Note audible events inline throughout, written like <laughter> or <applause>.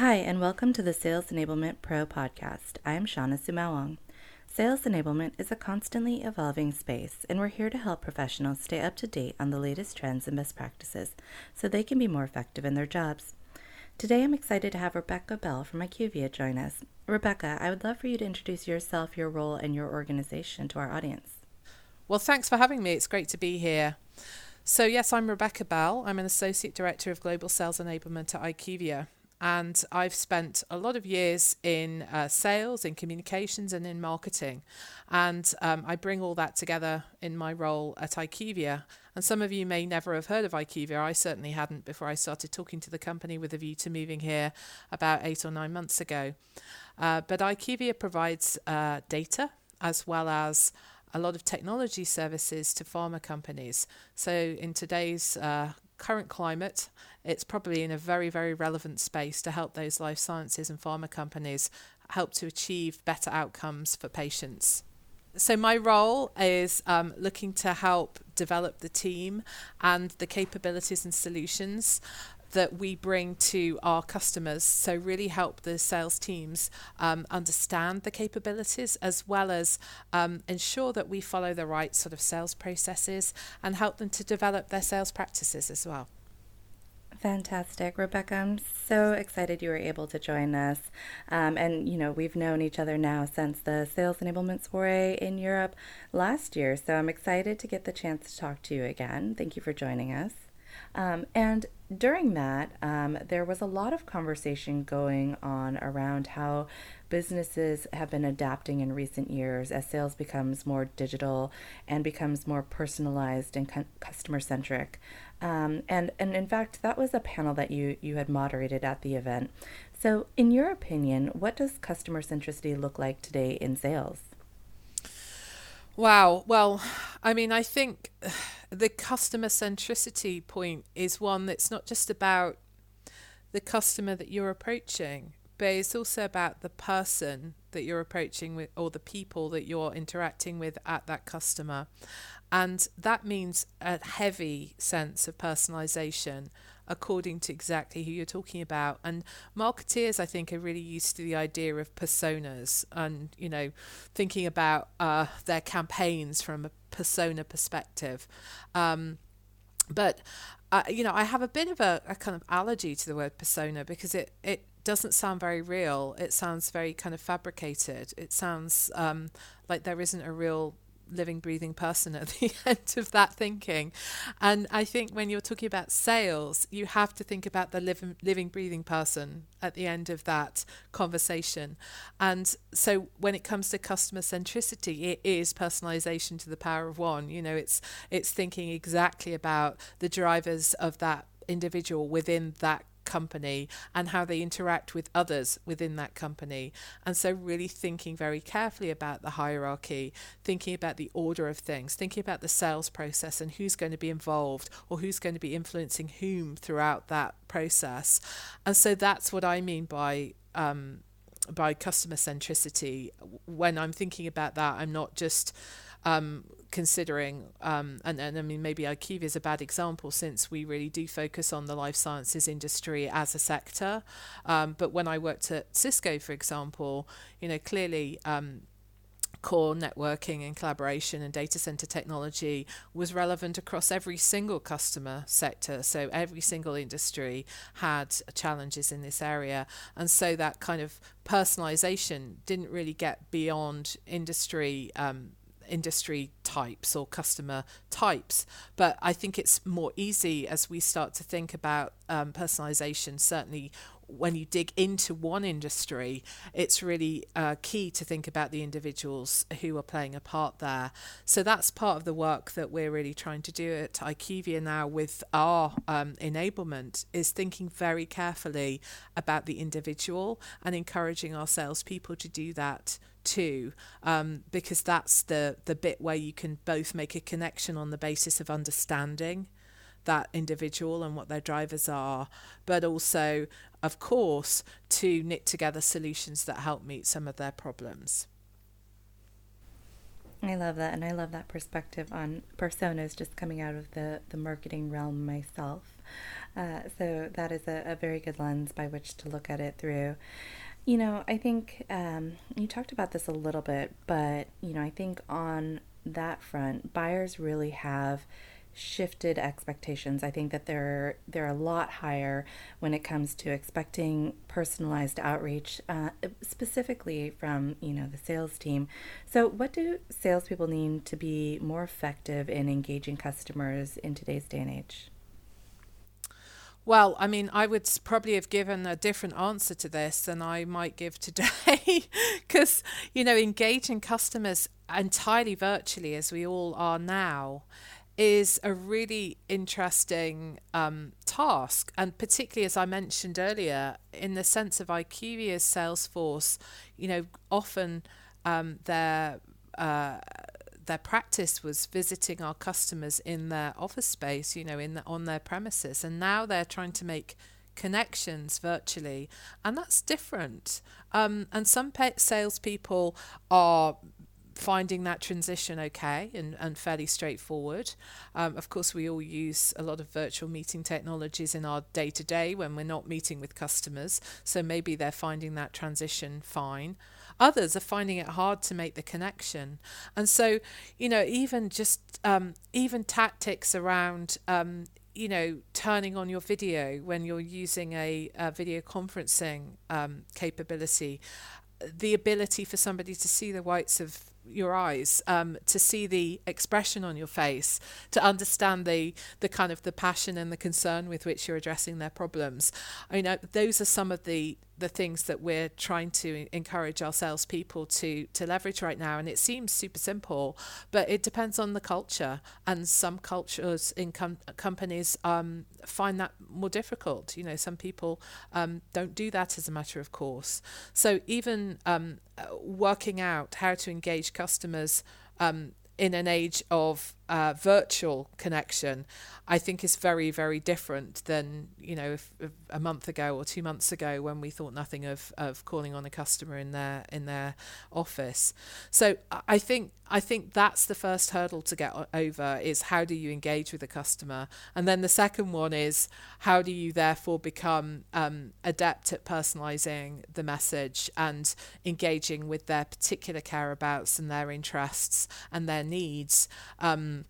Hi, and welcome to the Sales Enablement Pro podcast. I am Shawnna Sumaoang. Sales enablement is a constantly evolving space, and we're here to help professionals stay up to date on the latest trends and best practices so they can be more effective in their jobs. Today, I'm excited to have Rebecca Bell from IQVIA join us. Rebecca, I would love for you to introduce yourself, your role, and your organization to our audience. Well, thanks for having me. It's great to be here. So, yes, I'm Rebecca Bell. I'm an Associate Director of Global Sales Enablement at IQVIA and I've spent a lot of years in uh, sales, in communications, and in marketing. And um, I bring all that together in my role at IQVIA. And some of you may never have heard of IQVIA. I certainly hadn't before I started talking to the company with a view to moving here about eight or nine months ago. Uh, but IQVIA provides uh, data as well as a lot of technology services to pharma companies. So, in today's uh, current climate, it's probably in a very, very relevant space to help those life sciences and pharma companies help to achieve better outcomes for patients. So, my role is um, looking to help develop the team and the capabilities and solutions that we bring to our customers. So, really help the sales teams um, understand the capabilities as well as um, ensure that we follow the right sort of sales processes and help them to develop their sales practices as well. Fantastic. Rebecca, I'm so excited you were able to join us. Um, and, you know, we've known each other now since the sales enablement soiree in Europe last year. So I'm excited to get the chance to talk to you again. Thank you for joining us. Um, and during that, um, there was a lot of conversation going on around how businesses have been adapting in recent years as sales becomes more digital and becomes more personalized and cu- customer centric. Um, and, and in fact, that was a panel that you, you had moderated at the event. So, in your opinion, what does customer centricity look like today in sales? Wow. Well, I mean, I think the customer centricity point is one that's not just about the customer that you're approaching, but it's also about the person that you're approaching with or the people that you're interacting with at that customer. And that means a heavy sense of personalization according to exactly who you're talking about. And marketeers, I think, are really used to the idea of personas and, you know, thinking about uh, their campaigns from a persona perspective. Um, but, uh, you know, I have a bit of a, a kind of allergy to the word persona because it, it doesn't sound very real. It sounds very kind of fabricated. It sounds um, like there isn't a real living, breathing person at <laughs> the end of that thinking. And I think when you're talking about sales, you have to think about the living, living, breathing person at the end of that conversation. And so when it comes to customer centricity, it is personalization to the power of one. You know, it's it's thinking exactly about the drivers of that individual within that company and how they interact with others within that company. And so, really thinking very carefully about the hierarchy, thinking about the order of things, thinking about the sales process and who's going to be involved or who's going to be influencing whom throughout that process. And so, that's what I mean by. Um, by customer centricity, when I'm thinking about that, I'm not just um, considering, um, and, and I mean, maybe IQVIA is a bad example since we really do focus on the life sciences industry as a sector. Um, but when I worked at Cisco, for example, you know, clearly um, core networking and collaboration and data center technology was relevant across every single customer sector. So every single industry had challenges in this area. And so that kind of personalization didn't really get beyond industry um, industry types or customer types. But I think it's more easy as we start to think about um, personalization, certainly when you dig into one industry, it's really uh, key to think about the individuals who are playing a part there. So that's part of the work that we're really trying to do at IQVIA now with our um, enablement is thinking very carefully about the individual and encouraging our salespeople to do that too, um, because that's the the bit where you can both make a connection on the basis of understanding that individual and what their drivers are, but also, of course, to knit together solutions that help meet some of their problems. I love that, and I love that perspective on personas just coming out of the, the marketing realm myself. Uh, so that is a, a, very good lens by which to look at it through. You know, I think um, you talked about this a little bit, but, you know, I think on that front, buyers really have shifted expectations. I think that they're they're a lot higher when it comes to expecting personalized outreach, uh, specifically from you know the sales team. So, what do salespeople need to be more effective in engaging customers in today's day and age? Well, I mean, I would probably have given a different answer to this than I might give today <laughs> because, you know, engaging customers entirely virtually as we all are now is a really interesting um, task. And particularly, as I mentioned earlier, in the sense of IQVIA's Salesforce, you know, often um, their uh, their practice was visiting our customers in their office space, you know, in the, on their premises, and now they're trying to make connections virtually, and that's different. Um, and some salespeople are finding that transition okay and, and fairly straightforward. Um, of course, we all use a lot of virtual meeting technologies in our day to day when we're not meeting with customers, so maybe they're finding that transition fine. Others are finding it hard to make the connection, and so you know even just um, even tactics around um, you know, turning on your video when you're using a, a video conferencing um, capability, the ability for somebody to see the whites of your eyes um, to see the expression on your face to understand the the kind of the passion and the concern with which you're addressing their problems. I mean uh, those are some of the the things that we're trying to encourage our salespeople to to leverage right now. And it seems super simple, but it depends on the culture. And some cultures in com- companies um, find that more difficult. You know, some people um, don't do that as a matter of course. So even um, uh, working out how to engage customers um, in an age of uh, virtual connection, I think is very, very different than you know if, if a month ago or two months ago when we thought nothing of, of calling on a customer in their in their office. So I think I think that's the first hurdle to get over is how do you engage with a customer, and then the second one is how do you therefore become um, adept at personalising the message and engaging with their particular careabouts and their interests and their needs. Um,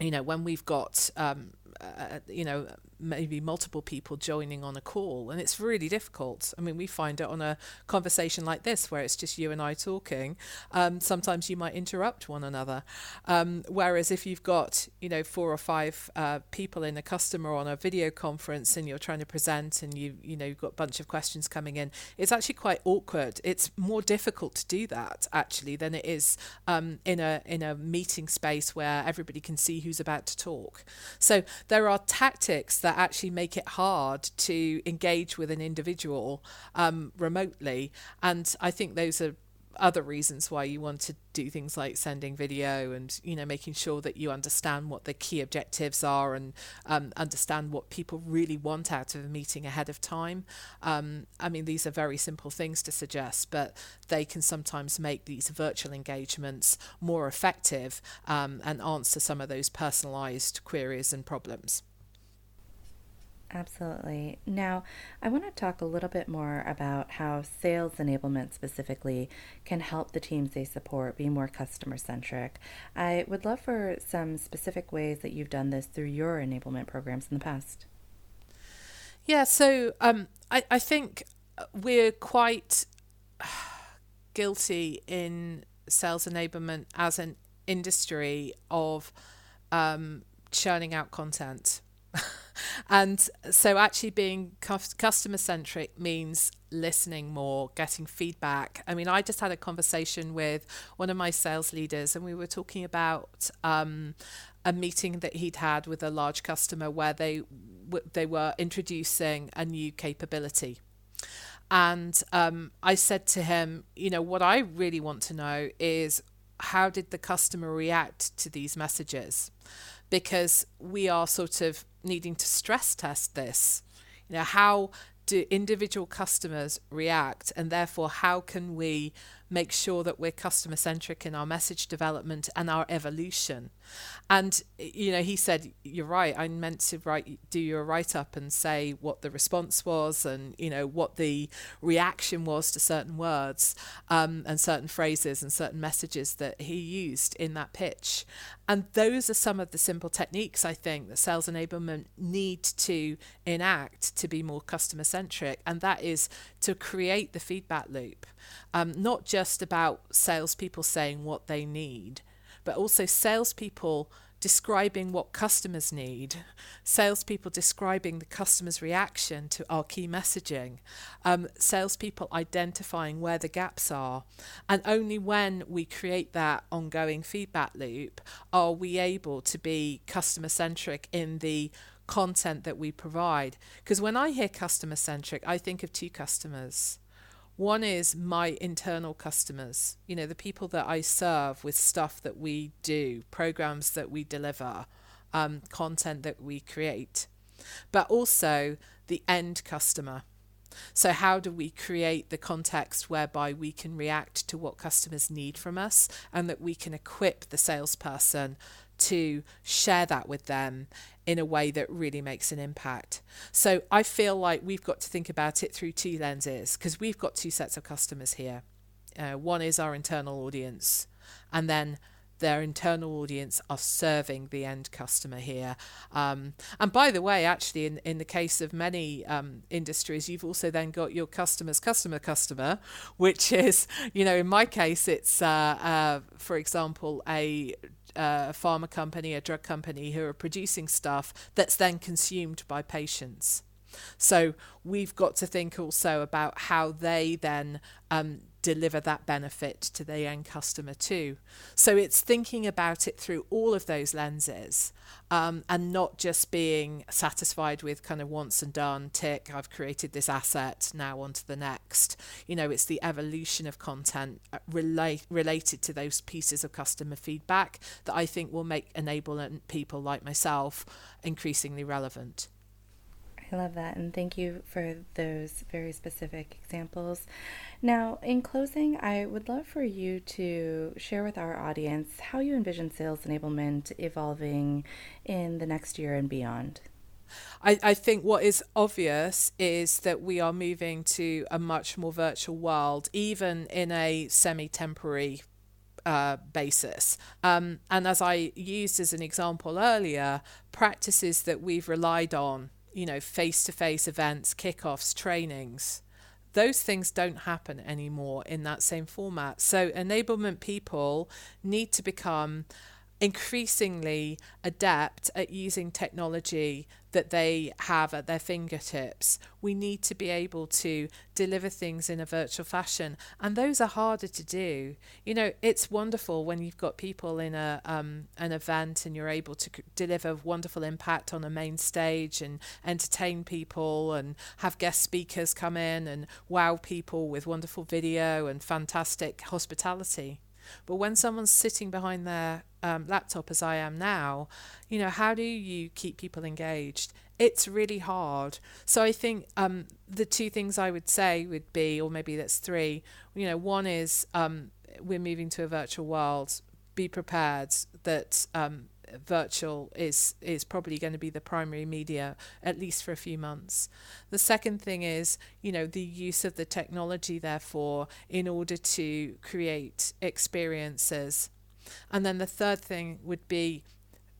you know, when we've got, um, uh, you know, maybe multiple people joining on a call and it's really difficult. I mean we find it on a conversation like this where it's just you and i talking. Um, sometimes you might interrupt one another. Um, whereas if you've got you know four or five uh, people in a customer on a video conference and you're trying to present and you you know you've got a bunch of questions coming in it's actually quite awkward. It's more difficult to do that actually than it is um, in a in a meeting space where everybody can see who's about to talk. So there are tactics that actually make it hard to engage with an individual um, remotely. And I think those are other reasons why you want to do things like sending video and you know making sure that you understand what the key objectives are and um, understand what people really want out of a meeting ahead of time. Um, i mean these are very simple things to suggest but they can sometimes make these virtual engagements more effective um, and answer some of those personalized queries and problems Absolutely. Now, I want to talk a little bit more about how sales enablement specifically can help the teams they support be more customer centric. I would love for some specific ways that you've done this through your enablement programs in the past. Yeah, so um, I, I think we're quite <sighs> guilty in sales enablement as an industry of um, churning out content. <laughs> and so actually being customer centric means listening more, getting feedback. I mean, I just had a conversation with one of my sales leaders, and we were talking about um, a meeting that he'd had with a large customer where they they were introducing a new capability. And um, I said to him, you know, what I really want to know is how did the customer react to these messages? Because we are sort of needing to stress test this. You know, how do individual customers react, and therefore, how can we make sure that we're customer centric in our message development and our evolution. And you know, he said, "You're right. I meant to write, do your write up and say what the response was, and you know what the reaction was to certain words, um, and certain phrases and certain messages that he used in that pitch." And those are some of the simple techniques I think that sales enablement need to enact to be more customer centric, and that is to create the feedback loop, um, not just about salespeople saying what they need but also salespeople describing what customers need, salespeople describing the customer's reaction to our key messaging, um, salespeople identifying where the gaps are. And only when we create that ongoing feedback loop are we able to be customer centric in the content that we provide. Because when I hear customer centric, I think of two customers. One is my internal customers, you know, the people that I serve with stuff that we do, programs that we deliver, um, content that we create, but also the end customer. So, how do we create the context whereby we can react to what customers need from us and that we can equip the salesperson to share that with them in a way that really makes an impact. So I feel like we've got to think about it through two lenses because we've got two sets of customers here. Uh, one is our internal audience, and then their internal audience are serving the end customer here. Um, and by the way, actually, in, in the case of many um, industries, you've also then got your customer's customer customer, which is, you know, in my case, it's, uh, uh, for example, a a pharma company, a drug company who are producing stuff that's then consumed by patients. So we've got to think also about how they then um, deliver that benefit to the end customer too. So it's thinking about it through all of those lenses um, and not just being satisfied with kind of once and done, tick, I've created this asset, now on to the next. You know, it's the evolution of content uh, relate, related to those pieces of customer feedback that I think will make enable people like myself increasingly relevant. I love that, and thank you for those very specific examples. Now, in closing, I would love for you to share with our audience how you envision sales enablement evolving in the next year and beyond. I, I think what is obvious is that we are moving to a much more virtual world, even in a semi temporary uh, basis. Um, and as I used as an example earlier, practices that we've relied on you know, face to face events, kickoffs, trainings. Those things don't happen anymore in that same format. So, enablement people need to become increasingly adept at using technology that they have at their fingertips. We need to be able to deliver things in a virtual fashion, and those are harder to do. You know, it's wonderful when you've got people in a um, an event and you're able to deliver wonderful impact on a main stage and entertain people and have guest speakers come in and wow people with wonderful video and fantastic hospitality. But when someone's sitting behind their um, laptop, as I am now, you know, how do you keep people engaged? It's really hard. So I think um, the two things I would say would be, or maybe that's three. You know, one is um, we're moving to a virtual world. Be prepared that um, virtual is is probably going to be the primary media at least for a few months. The second thing is, you know, the use of the technology therefore in order to create experiences. And then the third thing would be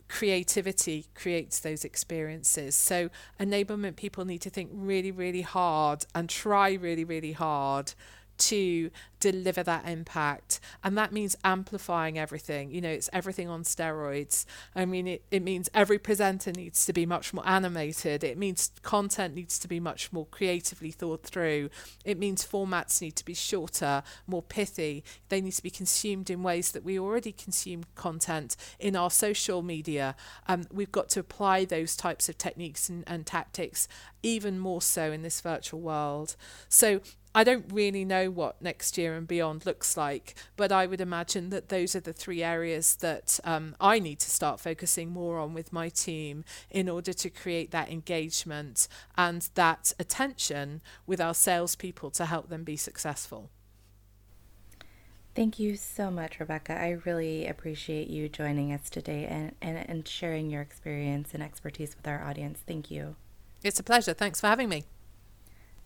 creativity creates those experiences. So enablement people need to think really really hard and try really really hard to deliver that impact. And that means amplifying everything. You know it's everything on steroids. I mean it, it means every presenter needs to be much more animated. It means content needs to be much more creatively thought through. It means formats need to be shorter more pithy. They need to be consumed in ways that we already consume content in our social media. Um, we've got to apply those types of techniques and, and tactics even more so in this virtual world. So I don't really know what next year and beyond looks like, but I would imagine that those are the three areas that um, I need to start focusing more on with my team in order to create that engagement and that attention with our salespeople to help them be successful. Thank you so much, Rebecca. I really appreciate you joining us today and, and, and sharing your experience and expertise with our audience. Thank you. It's a pleasure. Thanks for having me.